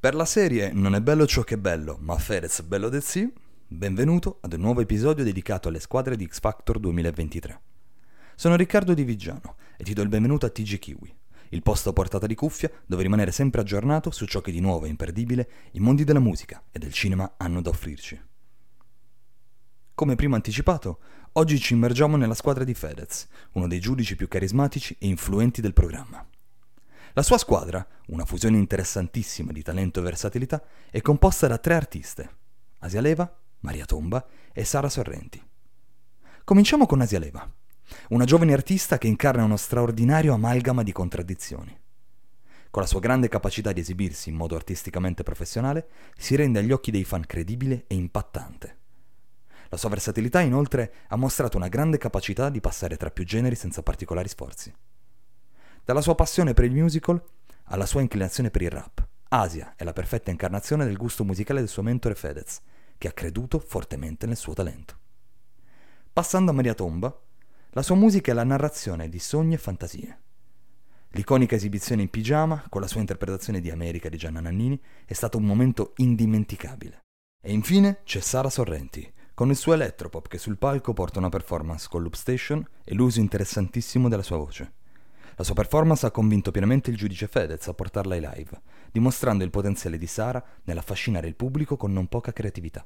Per la serie Non è bello ciò che è bello, ma Fedez bello del sì, benvenuto ad un nuovo episodio dedicato alle squadre di X Factor 2023. Sono Riccardo Di Vigiano e ti do il benvenuto a TG Kiwi, il posto a portata di cuffia dove rimanere sempre aggiornato su ciò che di nuovo e imperdibile i mondi della musica e del cinema hanno da offrirci. Come prima anticipato, oggi ci immergiamo nella squadra di Fedez, uno dei giudici più carismatici e influenti del programma. La sua squadra, una fusione interessantissima di talento e versatilità, è composta da tre artiste, Asia Leva, Maria Tomba e Sara Sorrenti. Cominciamo con Asia Leva, una giovane artista che incarna uno straordinario amalgama di contraddizioni. Con la sua grande capacità di esibirsi in modo artisticamente professionale, si rende agli occhi dei fan credibile e impattante. La sua versatilità, inoltre, ha mostrato una grande capacità di passare tra più generi senza particolari sforzi. Dalla sua passione per il musical alla sua inclinazione per il rap, Asia è la perfetta incarnazione del gusto musicale del suo mentore Fedez, che ha creduto fortemente nel suo talento. Passando a Maria Tomba, la sua musica è la narrazione di sogni e fantasie. L'iconica esibizione in pigiama, con la sua interpretazione di America di Gianna Nannini, è stato un momento indimenticabile. E infine c'è Sara Sorrenti, con il suo elettropop che sul palco porta una performance con Loop Station e l'uso interessantissimo della sua voce. La sua performance ha convinto pienamente il giudice Fedez a portarla ai live, dimostrando il potenziale di Sara nell'affascinare il pubblico con non poca creatività.